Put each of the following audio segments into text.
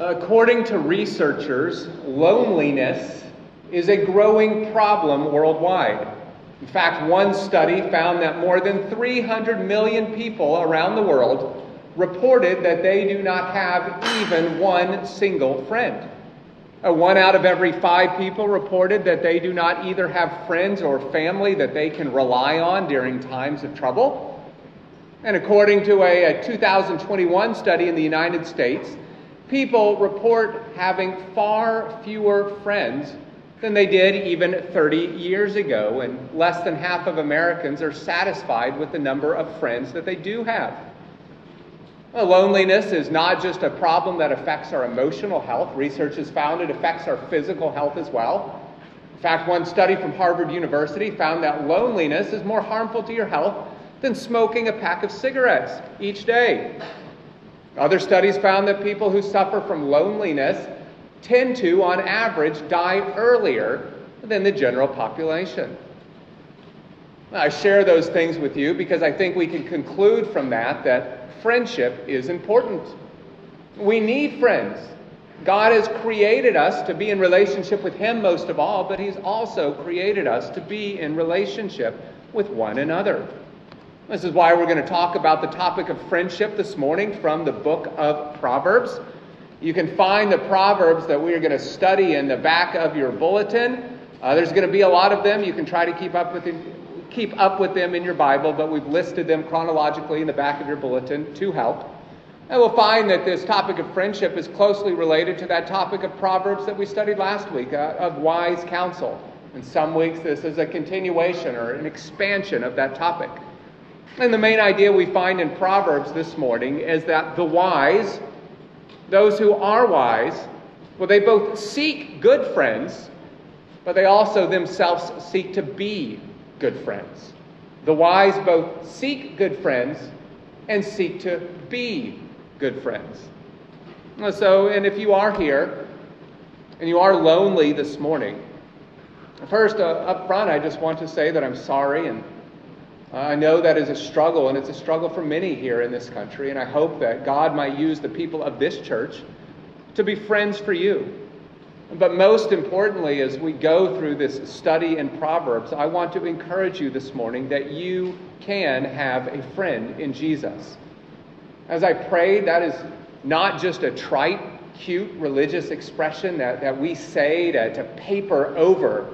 According to researchers, loneliness is a growing problem worldwide. In fact, one study found that more than 300 million people around the world reported that they do not have even one single friend. Uh, one out of every five people reported that they do not either have friends or family that they can rely on during times of trouble. And according to a, a 2021 study in the United States, people report having far fewer friends than they did even 30 years ago, and less than half of Americans are satisfied with the number of friends that they do have. Well, loneliness is not just a problem that affects our emotional health. Research has found it affects our physical health as well. In fact, one study from Harvard University found that loneliness is more harmful to your health than smoking a pack of cigarettes each day. Other studies found that people who suffer from loneliness tend to, on average, die earlier than the general population. I share those things with you because I think we can conclude from that that friendship is important. We need friends. God has created us to be in relationship with Him most of all, but He's also created us to be in relationship with one another. This is why we're going to talk about the topic of friendship this morning from the book of Proverbs. You can find the Proverbs that we are going to study in the back of your bulletin. Uh, there's going to be a lot of them. You can try to keep up with them, keep up with them in your Bible, but we've listed them chronologically in the back of your bulletin to help. And we'll find that this topic of friendship is closely related to that topic of Proverbs that we studied last week uh, of wise counsel. In some weeks, this is a continuation or an expansion of that topic. And the main idea we find in Proverbs this morning is that the wise, those who are wise, well, they both seek good friends, but they also themselves seek to be good friends. The wise both seek good friends and seek to be good friends. So, and if you are here and you are lonely this morning, first, uh, up front, I just want to say that I'm sorry and Uh, I know that is a struggle, and it's a struggle for many here in this country, and I hope that God might use the people of this church to be friends for you. But most importantly, as we go through this study in Proverbs, I want to encourage you this morning that you can have a friend in Jesus. As I pray, that is not just a trite, cute religious expression that, that we say to, to paper over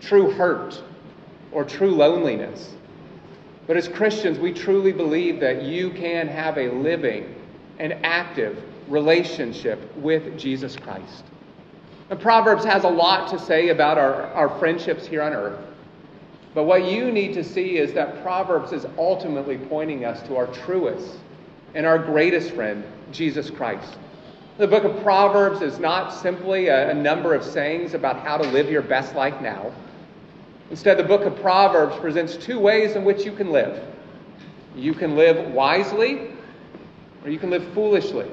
true hurt or true loneliness. But as Christians, we truly believe that you can have a living and active relationship with Jesus Christ. And Proverbs has a lot to say about our, our friendships here on earth. But what you need to see is that Proverbs is ultimately pointing us to our truest and our greatest friend, Jesus Christ. The book of Proverbs is not simply a, a number of sayings about how to live your best life now. Instead, the book of Proverbs presents two ways in which you can live. You can live wisely, or you can live foolishly.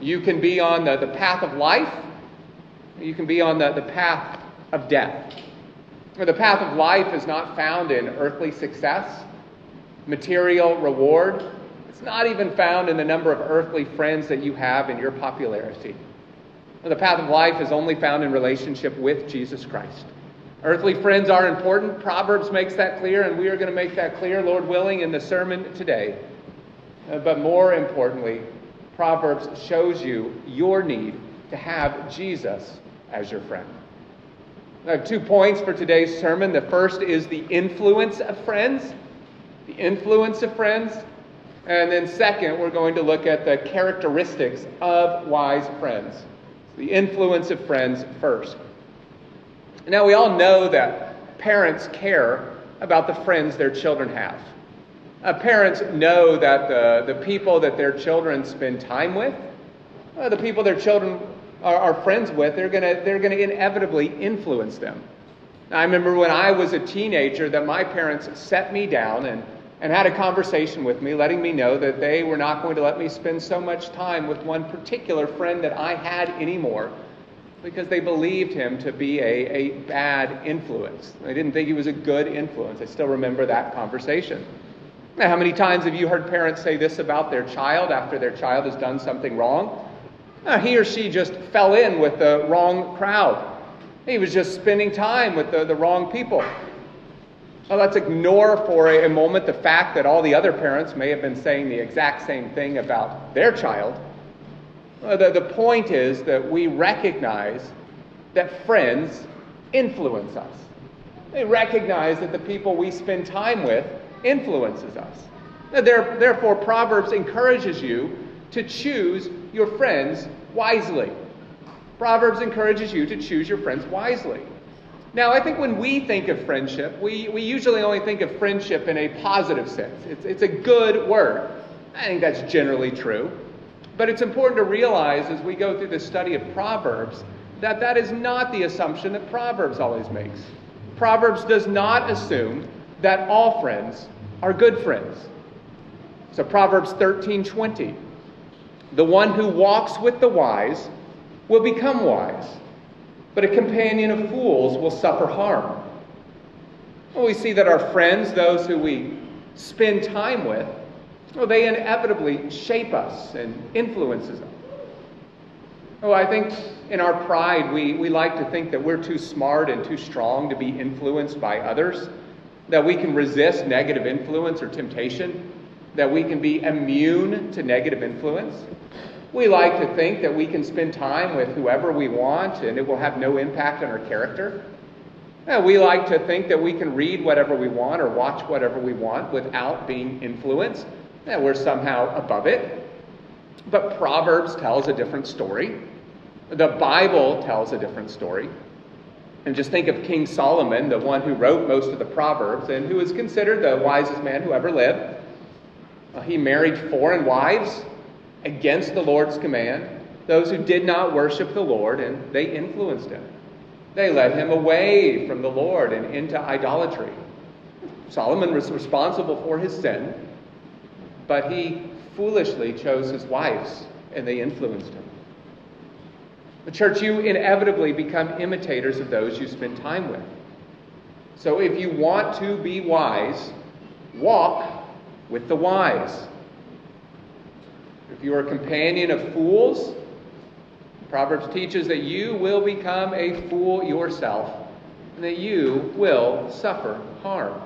You can be on the, the path of life, or you can be on the, the path of death. The path of life is not found in earthly success, material reward. It's not even found in the number of earthly friends that you have in your popularity. The path of life is only found in relationship with Jesus Christ. Earthly friends are important. Proverbs makes that clear, and we are going to make that clear, Lord willing, in the sermon today. Uh, but more importantly, Proverbs shows you your need to have Jesus as your friend. I have two points for today's sermon. The first is the influence of friends. The influence of friends. And then, second, we're going to look at the characteristics of wise friends. The influence of friends first. Now, we all know that parents care about the friends their children have. Uh, parents know that the, the people that their children spend time with, uh, the people their children are, are friends with, they're going to they're gonna inevitably influence them. Now, I remember when I was a teenager that my parents set me down and, and had a conversation with me, letting me know that they were not going to let me spend so much time with one particular friend that I had anymore because they believed him to be a, a bad influence. They didn't think he was a good influence. I still remember that conversation. Now, how many times have you heard parents say this about their child after their child has done something wrong? He or she just fell in with the wrong crowd. He was just spending time with the, the wrong people. Well, let's ignore for a, a moment the fact that all the other parents may have been saying the exact same thing about their child. Uh, the, the point is that we recognize that friends influence us. They recognize that the people we spend time with influences us. Therefore, Proverbs encourages you to choose your friends wisely. Proverbs encourages you to choose your friends wisely. Now, I think when we think of friendship, we, we usually only think of friendship in a positive sense. It's, it's a good word. I think that's generally true. But it's important to realize as we go through the study of Proverbs that that is not the assumption that Proverbs always makes. Proverbs does not assume that all friends are good friends. So Proverbs 13:20 The one who walks with the wise will become wise, but a companion of fools will suffer harm. Well, we see that our friends, those who we spend time with, well, they inevitably shape us and influences us. Oh, I think in our pride, we, we like to think that we're too smart and too strong to be influenced by others, that we can resist negative influence or temptation, that we can be immune to negative influence. We like to think that we can spend time with whoever we want and it will have no impact on our character. We like to think that we can read whatever we want or watch whatever we want without being influenced, that we're somehow above it. But Proverbs tells a different story. The Bible tells a different story. And just think of King Solomon, the one who wrote most of the Proverbs and who is considered the wisest man who ever lived. Uh, he married foreign wives against the Lord's command, those who did not worship the Lord, and they influenced him. They led him away from the Lord and into idolatry. Solomon was responsible for his sin, but he foolishly chose his wives, and they influenced him. The church, you inevitably become imitators of those you spend time with. So if you want to be wise, walk with the wise. If you are a companion of fools, Proverbs teaches that you will become a fool yourself and that you will suffer harm.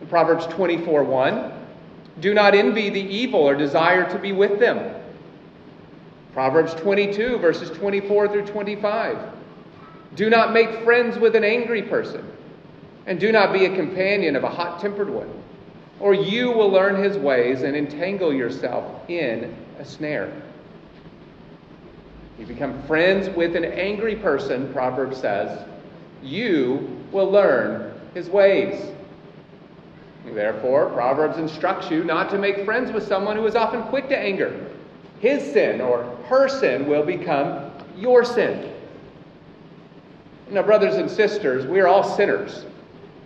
In Proverbs 24 1, do not envy the evil or desire to be with them. Proverbs 22, verses 24 through 25. Do not make friends with an angry person, and do not be a companion of a hot tempered one or you will learn his ways and entangle yourself in a snare. You become friends with an angry person, Proverbs says, you will learn his ways. Therefore, Proverbs instructs you not to make friends with someone who is often quick to anger. His sin or her sin will become your sin. Now, brothers and sisters, we are all sinners.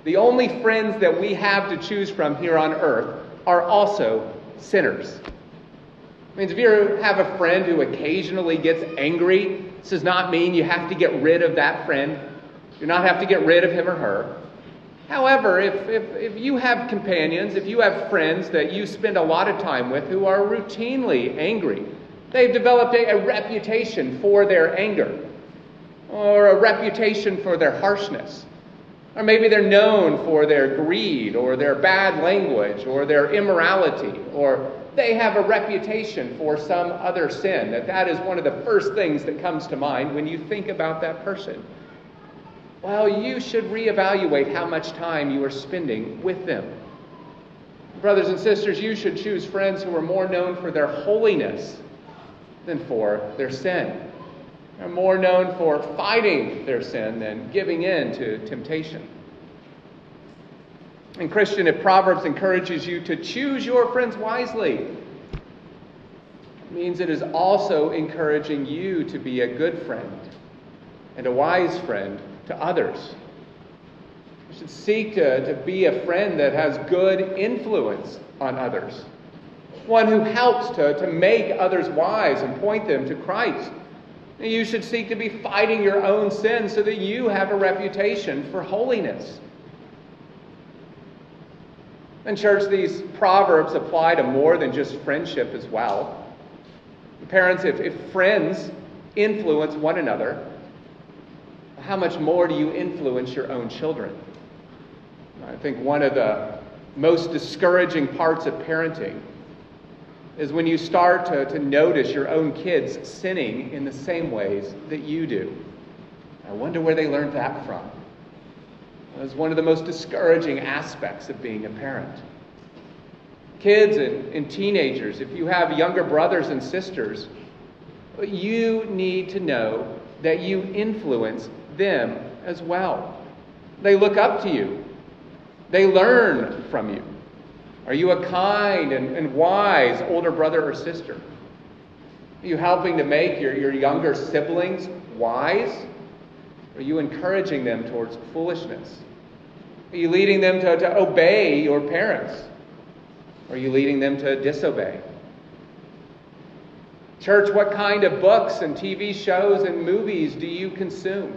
The only friends that we have to choose from here on earth are also sinners. It means if you have a friend who occasionally gets angry, this does not mean you have to get rid of that friend. You do not have to get rid of him or her. However, if, if, if you have companions, if you have friends that you spend a lot of time with who are routinely angry, they've developed a, a reputation for their anger or a reputation for their harshness. Or maybe they're known for their greed or their bad language or their immorality or they have a reputation for some other sin. That that is one of the first things that comes to mind when you think about that person. Well, you should reevaluate how much time you are spending with them. Brothers and sisters, you should choose friends who are more known for their holiness than for their sin They are more known for fighting their sin than giving in to temptation. And Christian, if Proverbs encourages you to choose your friends wisely, it means it is also encouraging you to be a good friend and a wise friend to others. You should seek to, to be a friend that has good influence on others, one who helps to, to make others wise and point them to Christ. You should seek to be fighting your own sin so that you have a reputation for holiness. And, church, these proverbs apply to more than just friendship as well. Parents, if, if friends influence one another, how much more do you influence your own children? I think one of the most discouraging parts of parenting is when you start to, to notice your own kids sinning in the same ways that you do. I wonder where they learned that from. It's one of the most discouraging aspects of being a parent. Kids and, and teenagers, if you have younger brothers and sisters, you need to know that you influence them as well. They look up to you, they learn from you. Are you a kind and, and wise older brother or sister? Are you helping to make your, your younger siblings wise? Are you encouraging them towards foolishness? Are you leading them to, to obey your parents? Are you leading them to disobey? Church, what kind of books and TV shows and movies do you consume?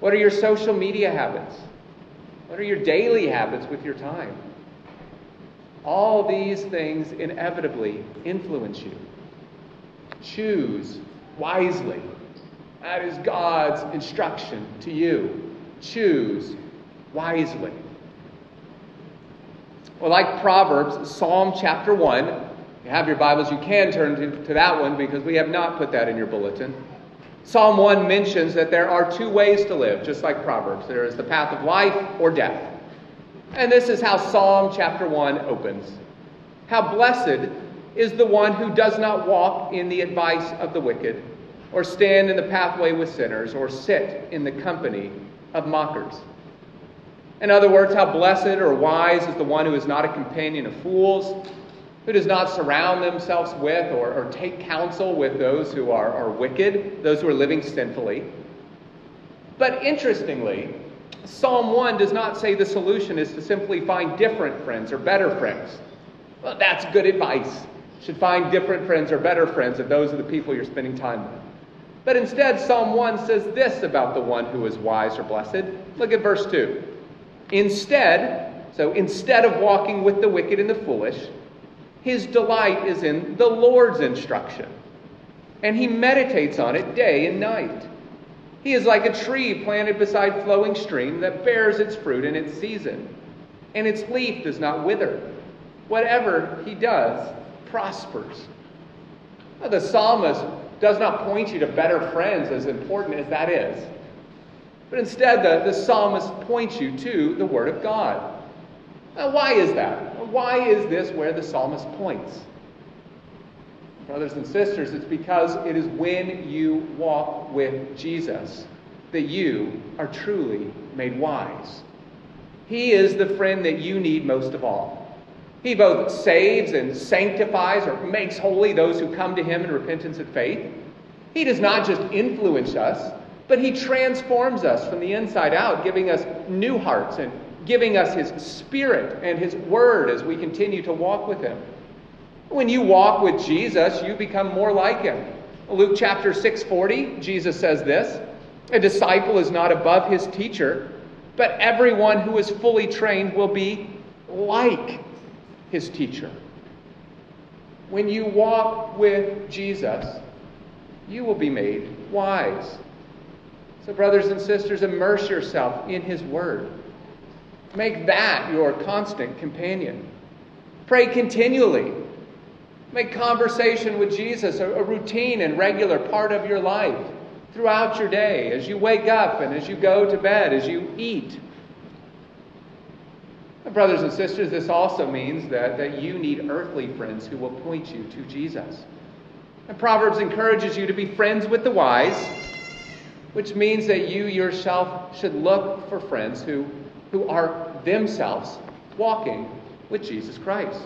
What are your social media habits? What are your daily habits with your time? All these things inevitably influence you. Choose wisely. That is God's instruction to you. Choose wisely. Well, like Proverbs, Psalm chapter 1, you have your Bibles, you can turn to, to that one because we have not put that in your bulletin. Psalm 1 mentions that there are two ways to live, just like Proverbs. There is the path of life or death. And this is how Psalm chapter 1 opens. How blessed is the one who does not walk in the advice of the wicked or stand in the pathway with sinners, or sit in the company of mockers. In other words, how blessed or wise is the one who is not a companion of fools, who does not surround themselves with or, or take counsel with those who are, are wicked, those who are living sinfully. But interestingly, Psalm 1 does not say the solution is to simply find different friends or better friends. Well, that's good advice. You should find different friends or better friends if those are the people you're spending time with. But instead, Psalm 1 says this about the one who is wise or blessed. Look at verse 2. Instead, so instead of walking with the wicked and the foolish, his delight is in the Lord's instruction, and he meditates on it day and night. He is like a tree planted beside flowing stream that bears its fruit in its season, and its leaf does not wither. Whatever he does prospers. Now, the psalmist does not point you to better friends, as important as that is. But instead, the, the psalmist points you to the Word of God. Now, why is that? Why is this where the psalmist points? Brothers and sisters, it's because it is when you walk with Jesus that you are truly made wise. He is the friend that you need most of all. He both saves and sanctifies or makes holy those who come to him in repentance and faith. He does not just influence us, but he transforms us from the inside out, giving us new hearts and giving us his spirit and his word as we continue to walk with him. When you walk with Jesus, you become more like him. Luke chapter 6:40, Jesus says this, a disciple is not above his teacher, but everyone who is fully trained will be like his teacher. When you walk with Jesus, you will be made wise. So, brothers and sisters, immerse yourself in His Word. Make that your constant companion. Pray continually. Make conversation with Jesus a, routine and regular part of your life throughout your day, as you wake up and as you go to bed, as you eat. Brothers and sisters, this also means that, that you need earthly friends who will point you to Jesus. And Proverbs encourages you to be friends with the wise, which means that you yourself should look for friends who, who are themselves walking with Jesus Christ.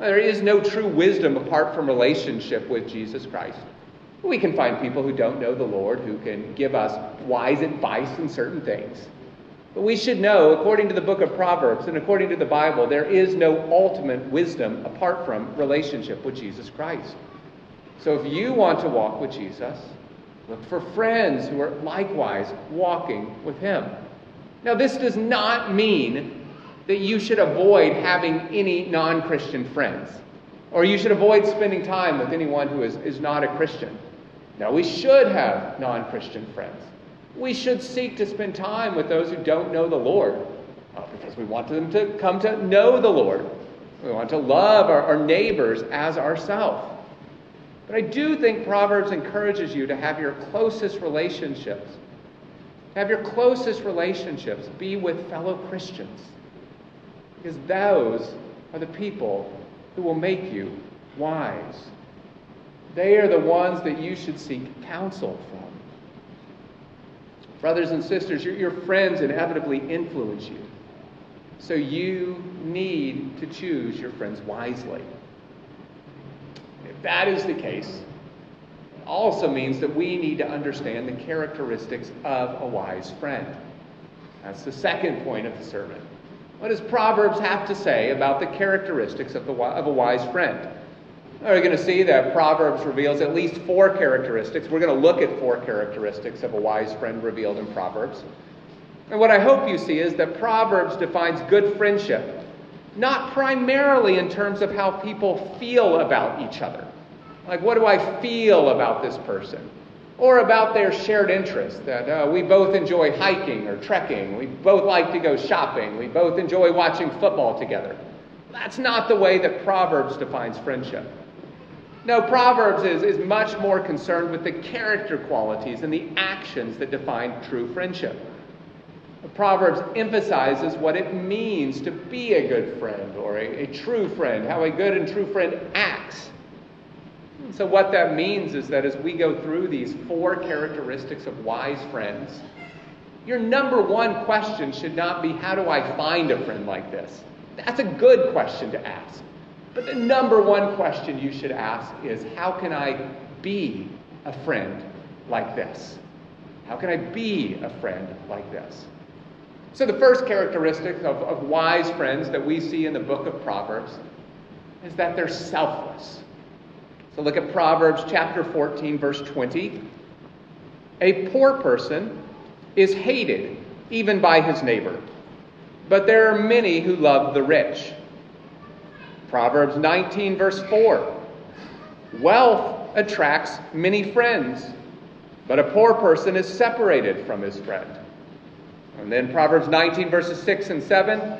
There is no true wisdom apart from relationship with Jesus Christ. We can find people who don't know the Lord who can give us wise advice in certain things. But we should know, according to the book of Proverbs and according to the Bible, there is no ultimate wisdom apart from relationship with Jesus Christ. So if you want to walk with Jesus, look for friends who are likewise walking with him. Now, this does not mean that you should avoid having any non Christian friends. Or you should avoid spending time with anyone who is, is not a Christian. No, we should have non Christian friends. We should seek to spend time with those who don't know the Lord uh, because we want them to come to know the Lord. We want to love our, our neighbors as ourselves. But I do think Proverbs encourages you to have your closest relationships, have your closest relationships be with fellow Christians. Because those are the people who will make you wise. They are the ones that you should seek counsel from. Brothers and sisters, your, your friends inevitably influence you. So you need to choose your friends wisely. If that is the case, also means that we need to understand the characteristics of a wise friend. That's the second point of the sermon. What does Proverbs have to say about the characteristics of, the, of a wise friend? We're going to see that Proverbs reveals at least four characteristics. We're going to look at four characteristics of a wise friend revealed in Proverbs. And what I hope you see is that Proverbs defines good friendship, not primarily in terms of how people feel about each other. Like, what do I feel about this person? Or about their shared interests, that uh, we both enjoy hiking or trekking, we both like to go shopping, we both enjoy watching football together. That's not the way that Proverbs defines friendship. No, Proverbs is, is much more concerned with the character qualities and the actions that define true friendship. Proverbs emphasizes what it means to be a good friend or a, a true friend, how a good and true friend acts. So, what that means is that as we go through these four characteristics of wise friends, your number one question should not be, How do I find a friend like this? That's a good question to ask. But the number one question you should ask is how can I be a friend like this? How can I be a friend like this? So, the first characteristic of, of wise friends that we see in the book of Proverbs is that they're selfless. So, look at Proverbs chapter 14, verse 20. A poor person is hated even by his neighbor, but there are many who love the rich. Proverbs 19, verse 4. Wealth attracts many friends, but a poor person is separated from his friend. And then Proverbs 19, verses 6 and 7.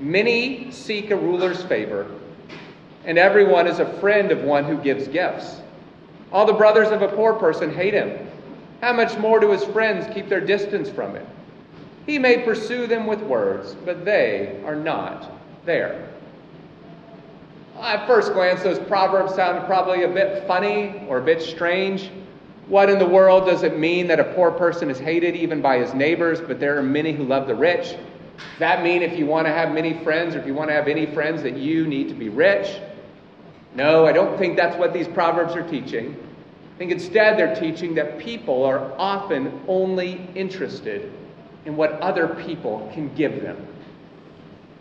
Many seek a ruler's favor, and everyone is a friend of one who gives gifts. All the brothers of a poor person hate him. How much more do his friends keep their distance from him? He may pursue them with words, but they are not there. At first glance, those proverbs sound probably a bit funny or a bit strange. What in the world does it mean that a poor person is hated even by his neighbors, but there are many who love the rich? Does that mean if you want to have many friends or if you want to have any friends that you need to be rich? No, I don't think that's what these proverbs are teaching. I think instead they're teaching that people are often only interested in what other people can give them.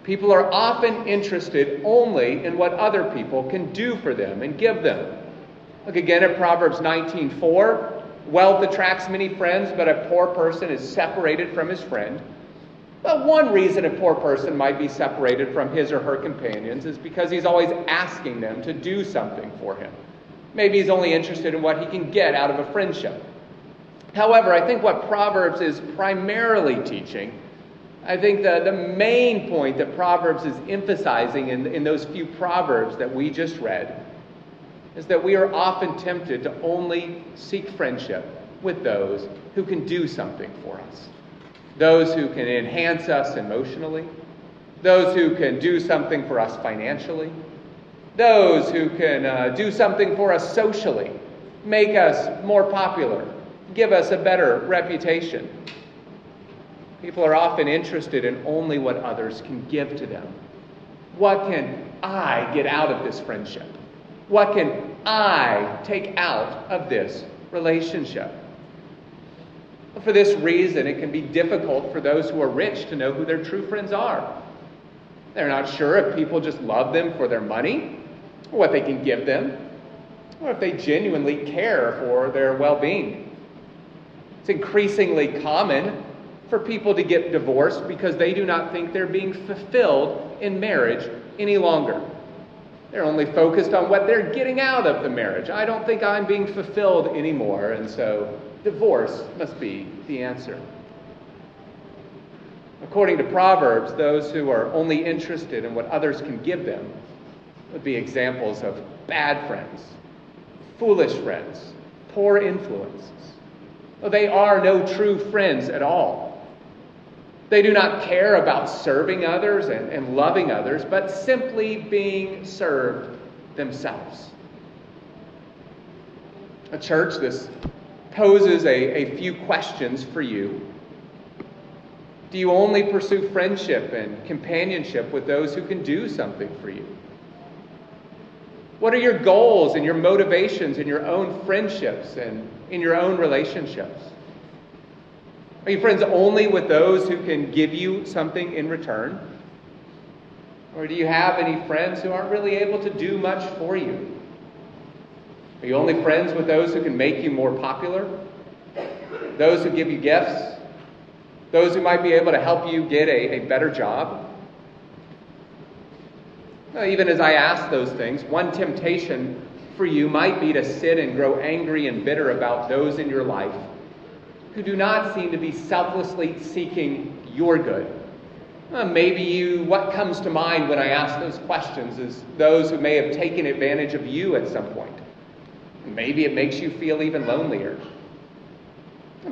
People are often interested only in what other people can do for them and give them. Look again at Proverbs 19:4. Wealth attracts many friends, but a poor person is separated from his friend. Well, one reason a poor person might be separated from his or her companions is because he's always asking them to do something for him. Maybe he's only interested in what he can get out of a friendship. However, I think what Proverbs is primarily teaching I think the, the main point that Proverbs is emphasizing in, in those few Proverbs that we just read is that we are often tempted to only seek friendship with those who can do something for us, those who can enhance us emotionally, those who can do something for us financially, those who can uh, do something for us socially, make us more popular, give us a better reputation. People are often interested in only what others can give to them. What can I get out of this friendship? What can I take out of this relationship? For this reason, it can be difficult for those who are rich to know who their true friends are. They're not sure if people just love them for their money, or what they can give them, or if they genuinely care for their well being. It's increasingly common for people to get divorced because they do not think they're being fulfilled in marriage any longer. They're only focused on what they're getting out of the marriage. I don't think I'm being fulfilled anymore, and so divorce must be the answer. According to Proverbs, those who are only interested in what others can give them would be examples of bad friends, foolish friends, poor influences. They are no true friends at all. They do not care about serving others and, and loving others, but simply being served themselves. A church, this poses a, a few questions for you. Do you only pursue friendship and companionship with those who can do something for you? What are your goals and your motivations in your own friendships and in your own relationships? Are you friends only with those who can give you something in return? Or do you have any friends who aren't really able to do much for you? Are you only friends with those who can make you more popular? Those who give you gifts? Those who might be able to help you get a, a better job? Well, even as I ask those things, one temptation for you might be to sit and grow angry and bitter about those in your life who do not seem to be selflessly seeking your good. Uh, maybe you, what comes to mind when I ask those questions is those who may have taken advantage of you at some point. Maybe it makes you feel even lonelier.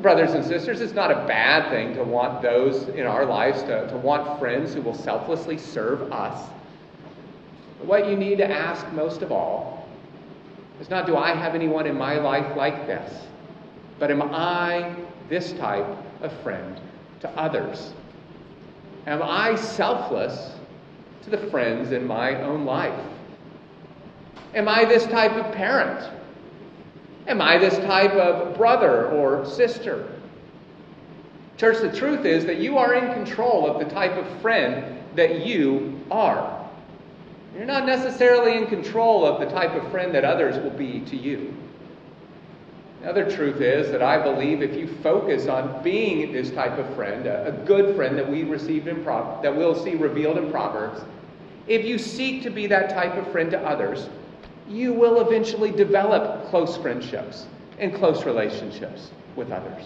Brothers and sisters, it's not a bad thing to want those in our lives to, to want friends who will selflessly serve us. But what you need to ask most of all is not, do I have anyone in my life like this? But am I this type of friend to others? Am I selfless to the friends in my own life? Am I this type of parent? Am I this type of brother or sister? Church, the truth is that you are in control of the type of friend that you are. You're not necessarily in control of the type of friend that others will be to you. The other truth is that I believe if you focus on being this type of friend, a, a good friend that we received in Pro- that we'll see revealed in Proverbs, if you seek to be that type of friend to others, you will eventually develop close friendships and close relationships with others.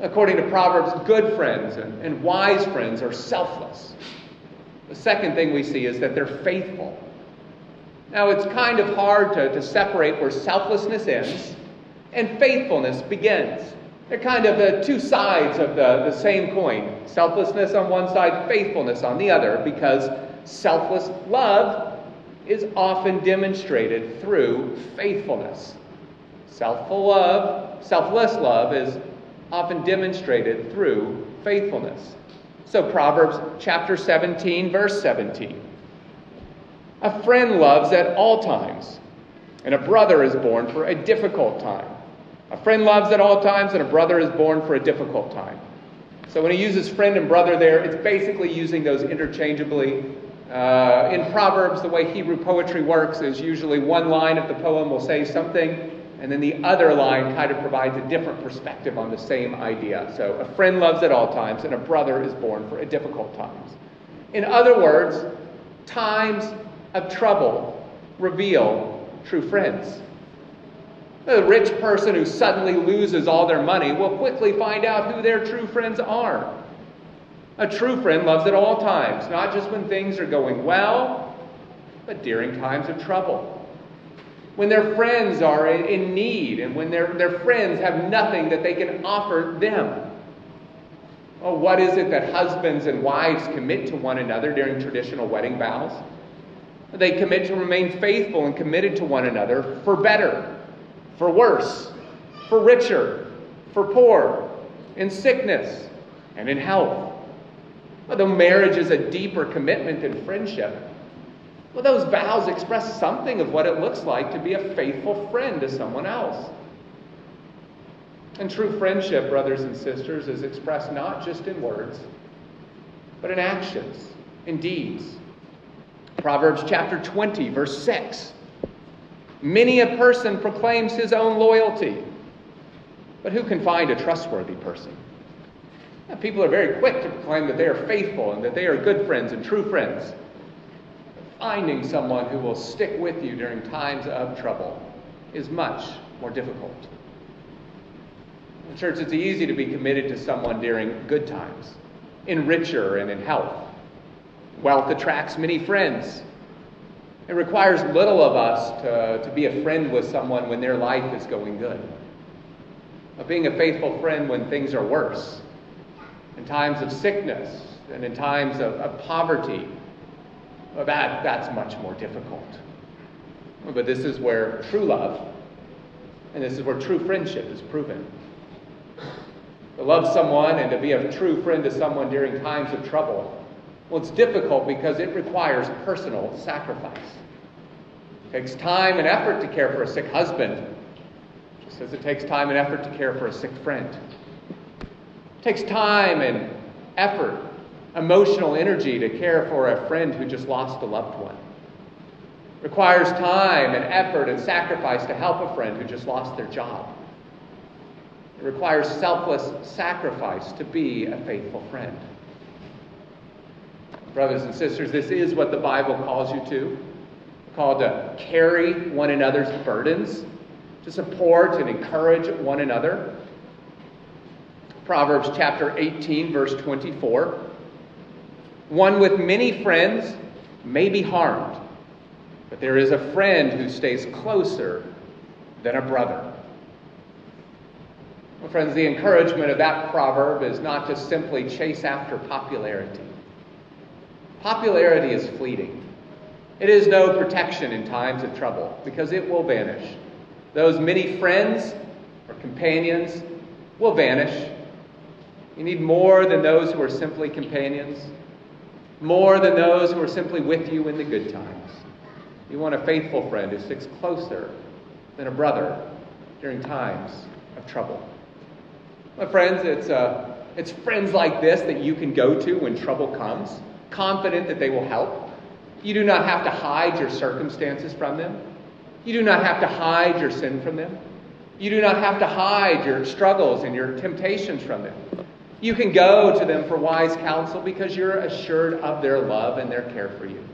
According to Proverbs, good friends and, and wise friends are selfless. The second thing we see is that they're faithful. Now, it's kind of hard to, to separate where selflessness ends and faithfulness begins. They're kind of the two sides of the, the same coin selflessness on one side, faithfulness on the other, because selfless love is often demonstrated through faithfulness. Selfful love, selfless love is often demonstrated through faithfulness. So, Proverbs chapter 17, verse 17. A friend loves at all times, and a brother is born for a difficult time. A friend loves at all times, and a brother is born for a difficult time. So when he uses friend and brother there, it's basically using those interchangeably. Uh, in Proverbs, the way Hebrew poetry works is usually one line of the poem will say something, and then the other line kind of provides a different perspective on the same idea. So a friend loves at all times, and a brother is born for a difficult times. In other words, times of trouble reveal true friends. The rich person who suddenly loses all their money will quickly find out who their true friends are. A true friend loves at all times, not just when things are going well, but during times of trouble. When their friends are in need and when their, their friends have nothing that they can offer them. Oh, what is it that husbands and wives commit to one another during traditional wedding vows? They commit to remain faithful and committed to one another for better, for worse, for richer, for poor, in sickness, and in health. Although marriage is a deeper commitment than friendship, well, those vows express something of what it looks like to be a faithful friend to someone else. And true friendship, brothers and sisters, is expressed not just in words, but in actions, in deeds. Proverbs chapter 20, verse 6. Many a person proclaims his own loyalty, but who can find a trustworthy person? People are very quick to proclaim that they are faithful and that they are good friends and true friends. finding someone who will stick with you during times of trouble is much more difficult. In church, it's easy to be committed to someone during good times, in richer and in health. Wealth attracts many friends. It requires little of us to, to be a friend with someone when their life is going good. Of being a faithful friend when things are worse, in times of sickness and in times of, of poverty, well, that, that's much more difficult. But this is where true love and this is where true friendship is proven. To love someone and to be a true friend to someone during times of trouble well, it's difficult because it requires personal sacrifice. It takes time and effort to care for a sick husband, just as it takes time and effort to care for a sick friend. It takes time and effort, emotional energy to care for a friend who just lost a loved one. It requires time and effort and sacrifice to help a friend who just lost their job. It requires selfless sacrifice to be a faithful friend. Brothers and sisters, this is what the Bible calls you to called to carry one another's burdens, to support and encourage one another. Proverbs chapter 18, verse 24. One with many friends may be harmed, but there is a friend who stays closer than a brother. Well, friends, the encouragement of that proverb is not to simply chase after popularity. Popularity is fleeting. It is no protection in times of trouble because it will vanish. Those many friends or companions will vanish. You need more than those who are simply companions, more than those who are simply with you in the good times. You want a faithful friend who sticks closer than a brother during times of trouble. My friends, it's, uh, it's friends like this that you can go to when trouble comes confident that they will help. You do not have to hide your circumstances from them. You do not have to hide your sin from them. You do not have to hide your struggles and your temptations from them. You can go to them for wise counsel because you're assured of their love and their care for you.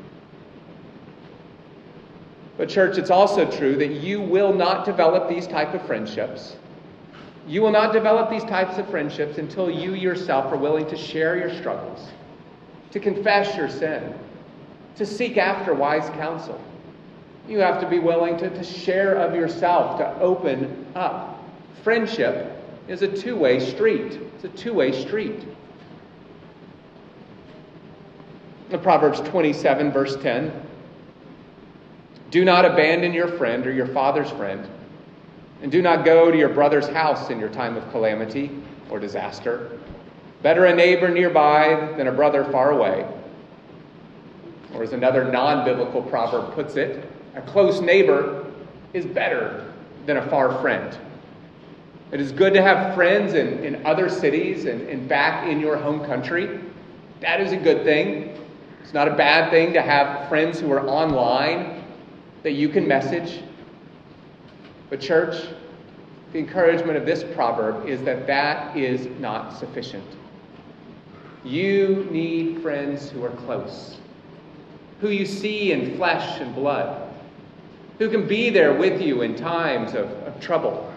But church, it's also true that you will not develop these type of friendships. You will not develop these types of friendships until you yourself are willing to share your struggles to confess your sin, to seek after wise counsel. You have to be willing to, to share of yourself, to open up. Friendship is a two way street. It's a two way street. In Proverbs 27, verse 10 Do not abandon your friend or your father's friend, and do not go to your brother's house in your time of calamity or disaster. Better a neighbor nearby than a brother far away. Or as another non biblical proverb puts it, a close neighbor is better than a far friend. It is good to have friends in, in other cities and, and back in your home country. That is a good thing. It's not a bad thing to have friends who are online that you can message. But, church, the encouragement of this proverb is that that is not sufficient. You need friends who are close, who you see in flesh and blood, who can be there with you in times of, of trouble.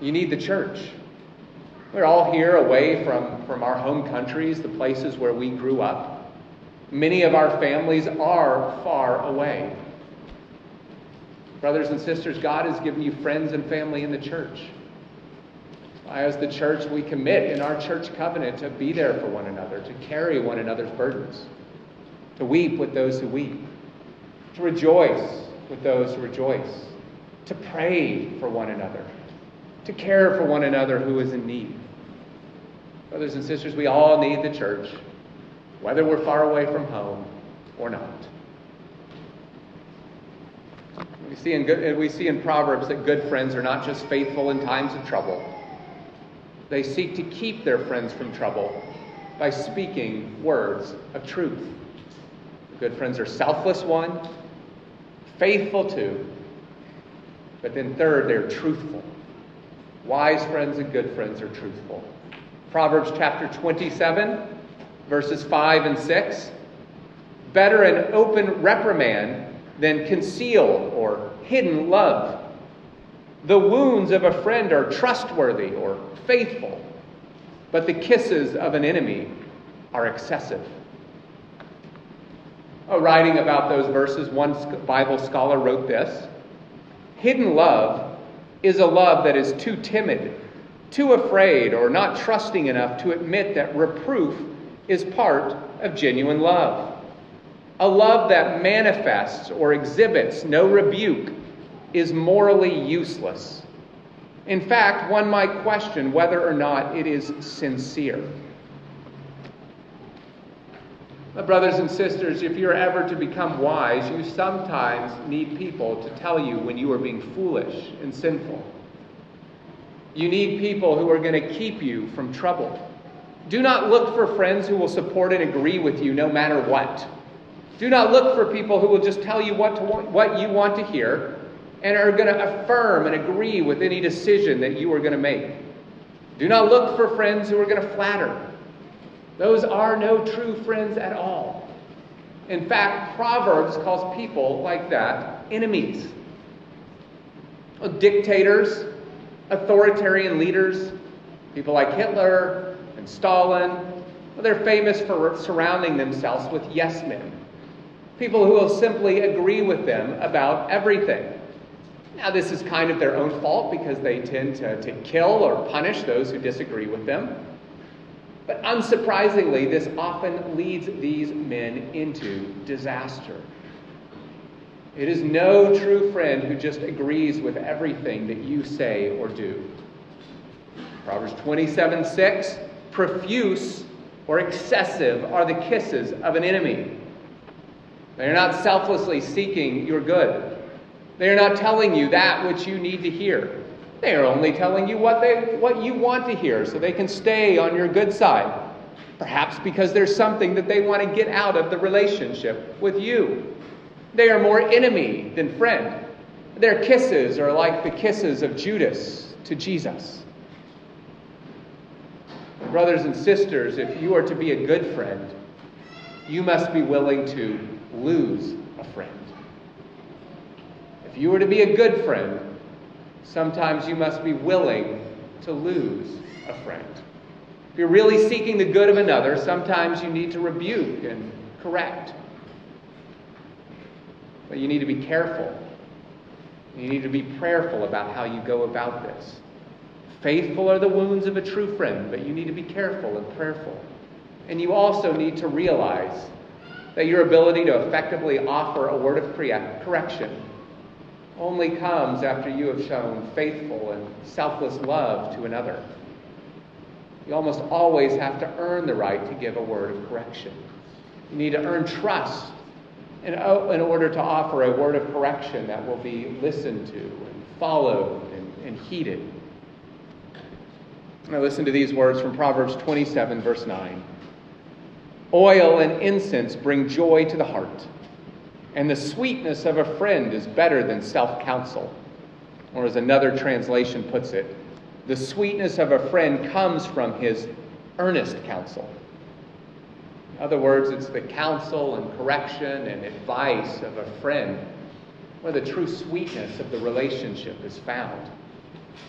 You need the church. We're all here away from, from our home countries, the places where we grew up. Many of our families are far away. Brothers and sisters, God has given you friends and family in the church. As the church, we commit in our church covenant to be there for one another, to carry one another's burdens, to weep with those who weep, to rejoice with those who rejoice, to pray for one another, to care for one another who is in need. Brothers and sisters, we all need the church, whether we're far away from home or not. We see in, good, we see in Proverbs that good friends are not just faithful in times of trouble they seek to keep their friends from trouble by speaking words of truth. Good friends are selfless, one, faithful, two, but then third, they're truthful. Wise friends and good friends are truthful. Proverbs chapter 27, verses 5 and 6. Better an open reprimand than concealed or hidden love. The wounds of a friend are trustworthy or faithful, but the kisses of an enemy are excessive. Oh, writing about those verses, one Bible scholar wrote this Hidden love is a love that is too timid, too afraid, or not trusting enough to admit that reproof is part of genuine love. A love that manifests or exhibits no rebuke is morally useless. In fact, one might question whether or not it is sincere. Brothers and sisters, if you're ever to become wise, you sometimes need people to tell you when you are being foolish and sinful. You need people who are going to keep you from trouble. Do not look for friends who will support and agree with you no matter what. Do not look for people who will just tell you what, to what you want to hear and are going to affirm and agree with any decision that you are going to make. Do not look for friends who are going to flatter. Those are no true friends at all. In fact, Proverbs calls people like that enemies. Dictators, authoritarian leaders, people like Hitler and Stalin, they're famous for surrounding themselves with yes men people who will simply agree with them about everything. Now, this is kind of their own fault because they tend to, to kill or punish those who disagree with them. But unsurprisingly, this often leads these men into disaster. It is no true friend who just agrees with everything that you say or do. Proverbs 27 6 Profuse or excessive are the kisses of an enemy they are not selflessly seeking your good. They are not telling you that which you need to hear. They are only telling you what, they, what you want to hear so they can stay on your good side. Perhaps because there's something that they want to get out of the relationship with you. They are more enemy than friend. Their kisses are like the kisses of Judas to Jesus. Brothers and sisters, if you are to be a good friend, you must be willing to lose a friend. If you were to be a good friend, sometimes you must be willing to lose a friend. If you're really seeking the good of another, sometimes you need to rebuke and correct. But you need to be careful. You need to be prayerful about how you go about this. Faithful are the wounds of a true friend, but you need to be careful and prayerful. And you also need to realize that your ability to effectively offer a word of correction only comes after you have shown faithful and selfless love to another. You almost always have to earn the right to give a word of correction. You need to earn trust in, oh, in order to offer a word of correction that will be listened to and followed and, and heeded. Now, listen to these words from Proverbs 27, verse 9. Oil and incense bring joy to the heart, and the sweetness of a friend is better than self counsel. Or, as another translation puts it, the sweetness of a friend comes from his earnest counsel. In other words, it's the counsel and correction and advice of a friend where the true sweetness of the relationship is found.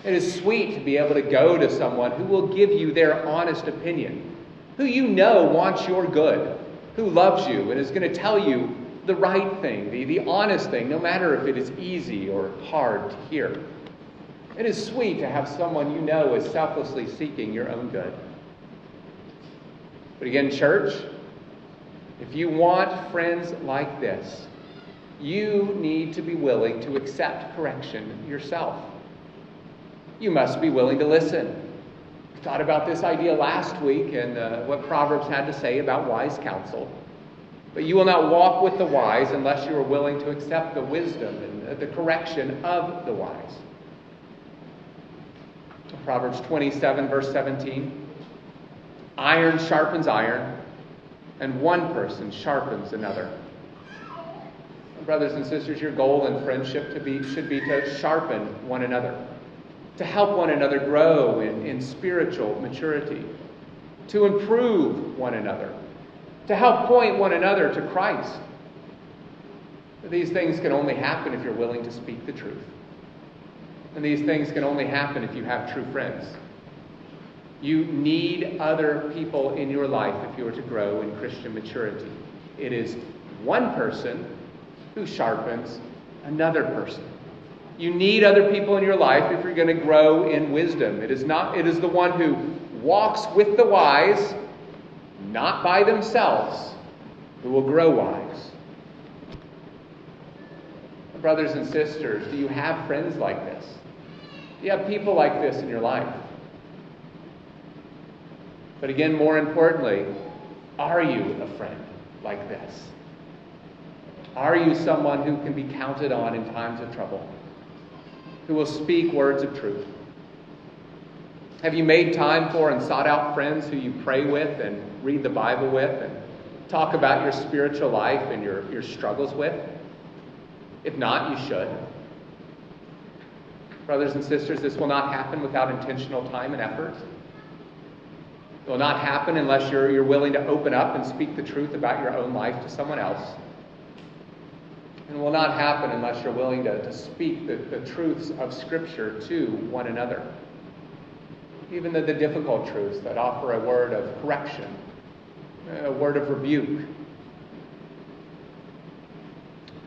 It is sweet to be able to go to someone who will give you their honest opinion who you know wants your good, who loves you and is going to tell you the right thing, the, the honest thing, no matter if it is easy or hard to hear. It is sweet to have someone you know is selflessly seeking your own good. But again, church, if you want friends like this, you need to be willing to accept correction yourself. You must be willing to listen I thought about this idea last week and uh, what Proverbs had to say about wise counsel. But you will not walk with the wise unless you are willing to accept the wisdom and uh, the correction of the wise. Proverbs 27, verse 17. Iron sharpens iron, and one person sharpens another. Brothers and sisters, your goal in friendship to be, should be to sharpen one another to help one another grow in, in spiritual maturity, to improve one another. To help point one another to Christ. These things can only happen if you're willing to speak the truth. And these things can only happen if you have true friends. You need other people in your life if you are to grow in Christian maturity. It is one person who sharpens another person. You need other people in your life if you're going to grow in wisdom. It is not it is the one who walks with the wise, not by themselves, who will grow wise. Brothers and sisters, do you have friends like this? Do you have people like this in your life? But again, more importantly, are you a friend like this? Are you someone who can be counted on in times of trouble? Who will speak words of truth? Have you made time for and sought out friends who you pray with and read the Bible with and talk about your spiritual life and your, your struggles with? If not, you should. Brothers and sisters, this will not happen without intentional time and effort. It will not happen unless you're, you're willing to open up and speak the truth about your own life to someone else. And it will not happen unless you're willing to, to speak the, the truths of Scripture to one another. Even the, the difficult truths that offer a word of correction, a word of rebuke,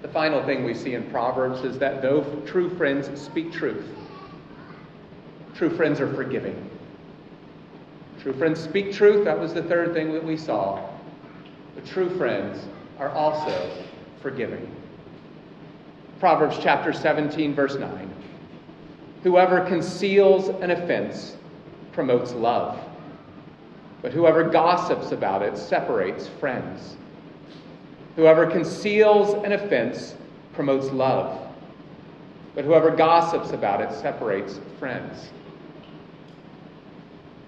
the final thing we see in Proverbs is that though true friends speak truth, true friends are forgiving. True friends speak truth. That was the third thing that we saw. But true friends are also forgiving. Proverbs chapter 17, verse 9. Whoever conceals an offense promotes love, but whoever gossips about it separates friends. Whoever conceals an offense promotes love, but whoever gossips about it separates friends.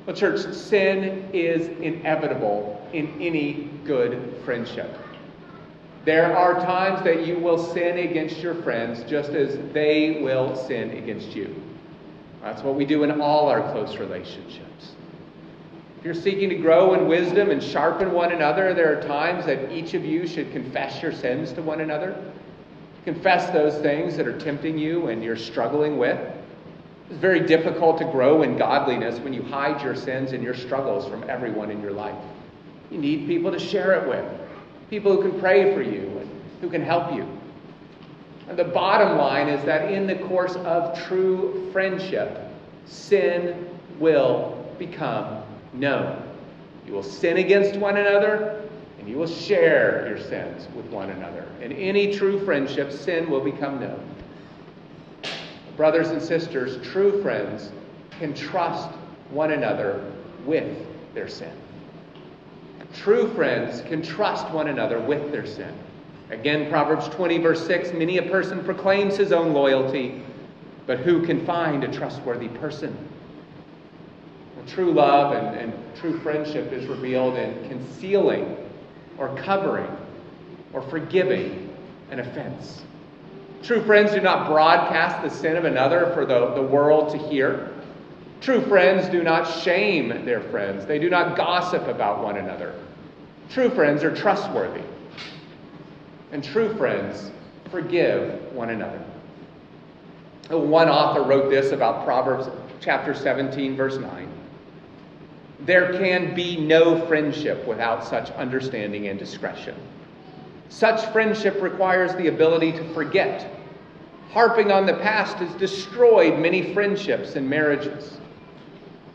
Well, church, sin is inevitable in any good friendship. There are times that you will sin against your friends just as they will sin against you. That's what we do in all our close relationships. If you're seeking to grow in wisdom and sharpen one another, there are times that each of you should confess your sins to one another. Confess those things that are tempting you and you're struggling with. It's very difficult to grow in godliness when you hide your sins and your struggles from everyone in your life. You need people to share it with, people who can pray for you and who can help you. And the bottom line is that in the course of true friendship, sin will become known. You will sin against one another, and you will share your sins with one another. In any true friendship, sin will become known. Brothers and sisters, true friends can trust one another with their sin. True friends can trust one another with their sin. Again, Proverbs 20, verse 6 Many a person proclaims his own loyalty, but who can find a trustworthy person? True love and, and true friendship is revealed in concealing or covering or forgiving an offense. True friends do not broadcast the sin of another for the, the world to hear. True friends do not shame their friends, they do not gossip about one another. True friends are trustworthy. And true friends forgive one another. One author wrote this about Proverbs chapter 17, verse 9. There can be no friendship without such understanding and discretion. Such friendship requires the ability to forget. Harping on the past has destroyed many friendships and marriages.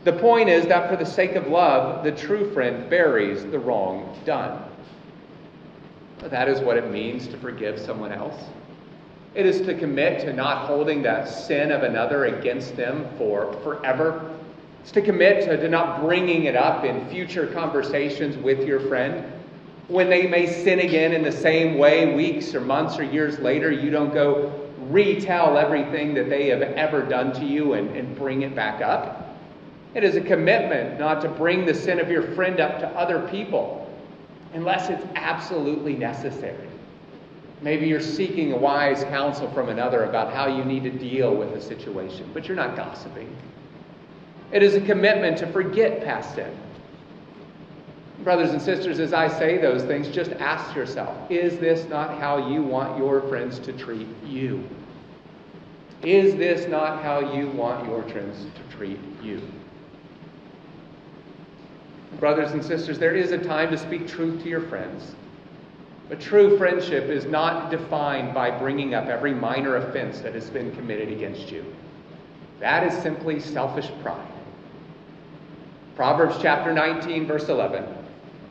The point is that for the sake of love, the true friend buries the wrong done. That is what it means to forgive someone else. It is to commit to not holding that sin of another against them for forever it's to commit to, to not bringing it up in future conversations with your friend. When they may sin again in the same way, weeks or months or years later, you don't go retell everything that they have ever done to you and, and bring it back up. It is a commitment not to bring the sin of your friend up to other people unless it's absolutely necessary. Maybe you're seeking wise counsel from another about how you need to deal with a situation, but you're not gossiping. It is a commitment to forget past sin. Brothers and sisters, as I say those things, just ask yourself is this not how you want your friends to treat you? Is this not how you want your friends to treat you? Brothers and sisters, there is a time to speak truth to your friends. But true friendship is not defined by bringing up every minor offense that has been committed against you. That is simply selfish pride. Proverbs chapter 19, verse 11.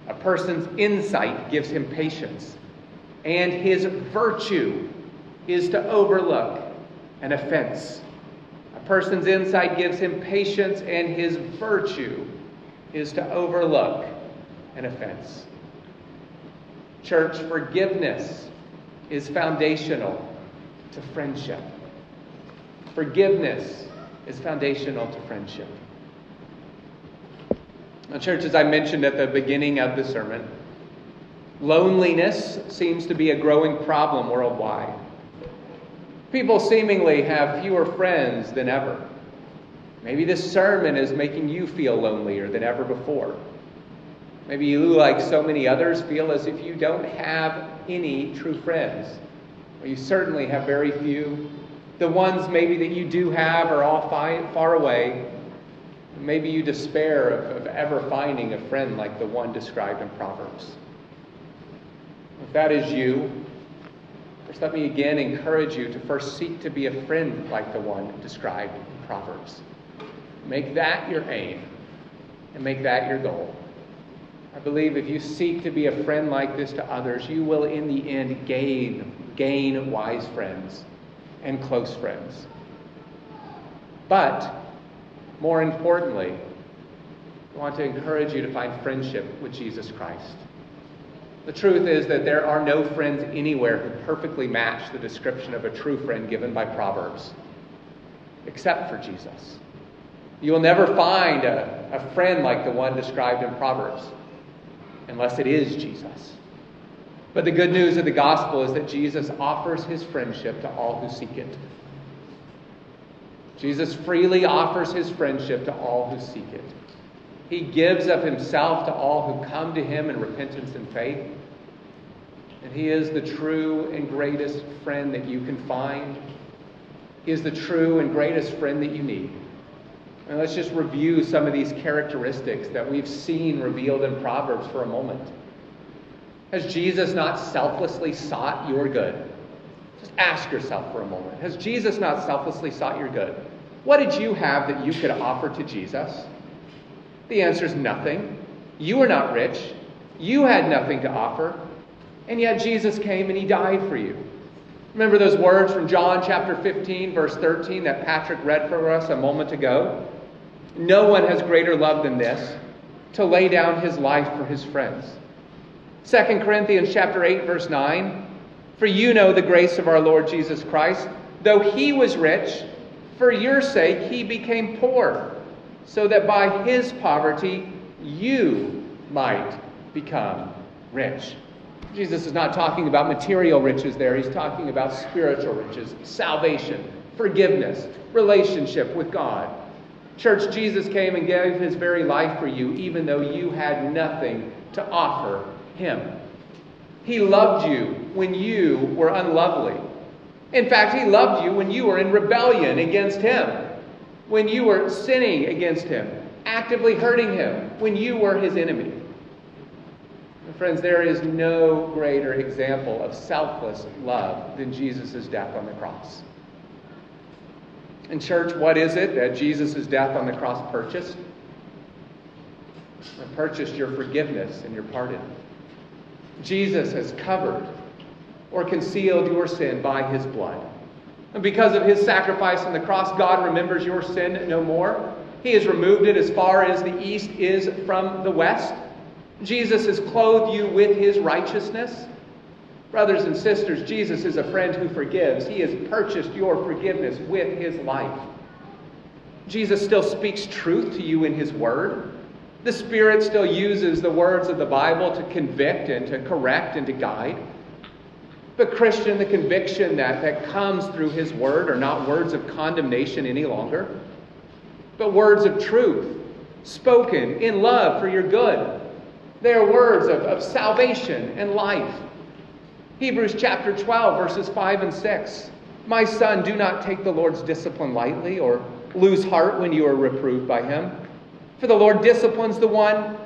A person's insight gives him patience, and his virtue is to overlook an offense. A person's insight gives him patience, and his virtue is to overlook an offense. Church, forgiveness is foundational to friendship. Forgiveness is foundational to friendship. Now, church, as I mentioned at the beginning of the sermon, loneliness seems to be a growing problem worldwide. People seemingly have fewer friends than ever. Maybe this sermon is making you feel lonelier than ever before. Maybe you, like so many others, feel as if you don't have any true friends. Well, you certainly have very few. The ones maybe that you do have are all far away. Maybe you despair of, of ever finding a friend like the one described in Proverbs. If that is you, first let me again encourage you to first seek to be a friend like the one described in Proverbs. Make that your aim and make that your goal. I believe if you seek to be a friend like this to others, you will in the end gain, gain wise friends and close friends. But more importantly, I want to encourage you to find friendship with Jesus Christ. The truth is that there are no friends anywhere who perfectly match the description of a true friend given by Proverbs, except for Jesus. You will never find a, a friend like the one described in Proverbs unless it is Jesus. But the good news of the gospel is that Jesus offers his friendship to all who seek it. Jesus freely offers his friendship to all who seek it. He gives of himself to all who come to him in repentance and faith. And he is the true and greatest friend that you can find. He is the true and greatest friend that you need. And let's just review some of these characteristics that we've seen revealed in Proverbs for a moment. Has Jesus not selflessly sought your good? Just ask yourself for a moment. Has Jesus not selflessly sought your good? What did you have that you could offer to Jesus? The answer is nothing. You were not rich. You had nothing to offer. And yet Jesus came and he died for you. Remember those words from John chapter 15, verse 13 that Patrick read for us a moment ago? No one has greater love than this, to lay down his life for his friends. 2 Corinthians chapter 8 verse 9, for you know the grace of our Lord Jesus Christ, though he was rich, for your sake he became poor, so that by his poverty you might become rich. Jesus is not talking about material riches there. He's talking about spiritual riches, salvation, forgiveness, relationship with God. Church, Jesus came and gave his very life for you, even though you had nothing to offer him. He loved you when you were unlovely. In fact, he loved you when you were in rebellion against him, when you were sinning against him, actively hurting him, when you were his enemy. Friends, there is no greater example of selfless love than Jesus' death on the cross. In church, what is it that Jesus' death on the cross purchased? It purchased your forgiveness and your pardon. Jesus has covered or concealed your sin by his blood. And because of his sacrifice on the cross, God remembers your sin no more. He has removed it as far as the east is from the west. Jesus has clothed you with his righteousness. Brothers and sisters, Jesus is a friend who forgives. He has purchased your forgiveness with his life. Jesus still speaks truth to you in his word. The Spirit still uses the words of the Bible to convict and to correct and to guide. But, Christian, the conviction that, that comes through his word are not words of condemnation any longer, but words of truth, spoken in love for your good. They are words of, of salvation and life. Hebrews chapter 12, verses 5 and 6. My son, do not take the Lord's discipline lightly or lose heart when you are reproved by him. For the Lord disciplines the one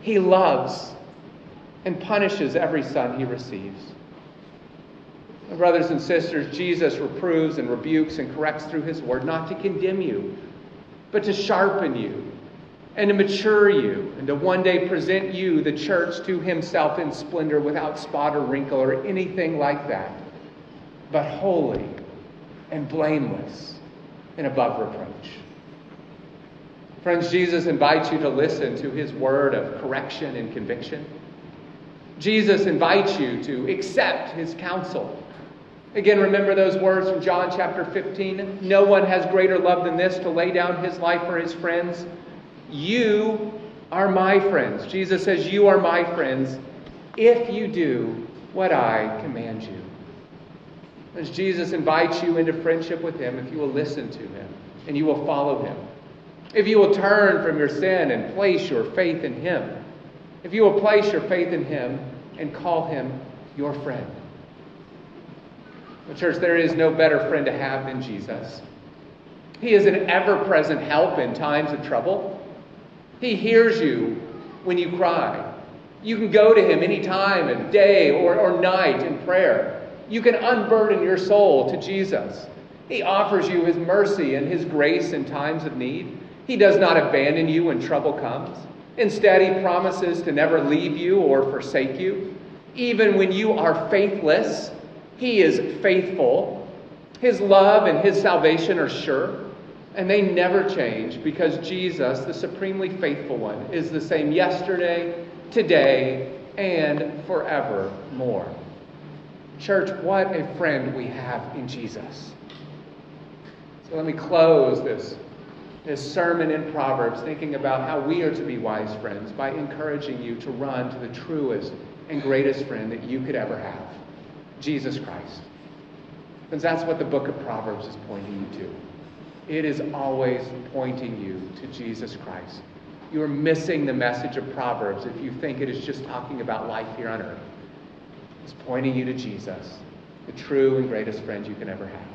he loves and punishes every son he receives. Brothers and sisters, Jesus reproves and rebukes and corrects through his word, not to condemn you, but to sharpen you and to mature you and to one day present you, the church, to himself in splendor without spot or wrinkle or anything like that, but holy and blameless and above reproach. Friends, Jesus invites you to listen to his word of correction and conviction. Jesus invites you to accept his counsel. Again, remember those words from John chapter 15? No one has greater love than this to lay down his life for his friends. You are my friends. Jesus says, You are my friends if you do what I command you. As Jesus invites you into friendship with him, if you will listen to him and you will follow him, if you will turn from your sin and place your faith in him, if you will place your faith in him and call him your friend. Well, church, there is no better friend to have than Jesus. He is an ever present help in times of trouble. He hears you when you cry. You can go to him any time of day or, or night in prayer. You can unburden your soul to Jesus. He offers you his mercy and his grace in times of need. He does not abandon you when trouble comes. Instead, he promises to never leave you or forsake you. Even when you are faithless, he is faithful. His love and his salvation are sure, and they never change because Jesus, the supremely faithful one, is the same yesterday, today, and forevermore. Church, what a friend we have in Jesus. So let me close this this sermon in Proverbs, thinking about how we are to be wise friends by encouraging you to run to the truest and greatest friend that you could ever have Jesus Christ. Because that's what the book of Proverbs is pointing you to. It is always pointing you to Jesus Christ. You are missing the message of Proverbs if you think it is just talking about life here on earth. It's pointing you to Jesus, the true and greatest friend you can ever have.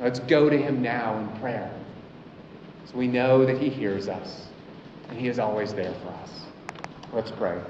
Let's go to him now in prayer. So we know that He hears us, and He is always there for us. Let's pray.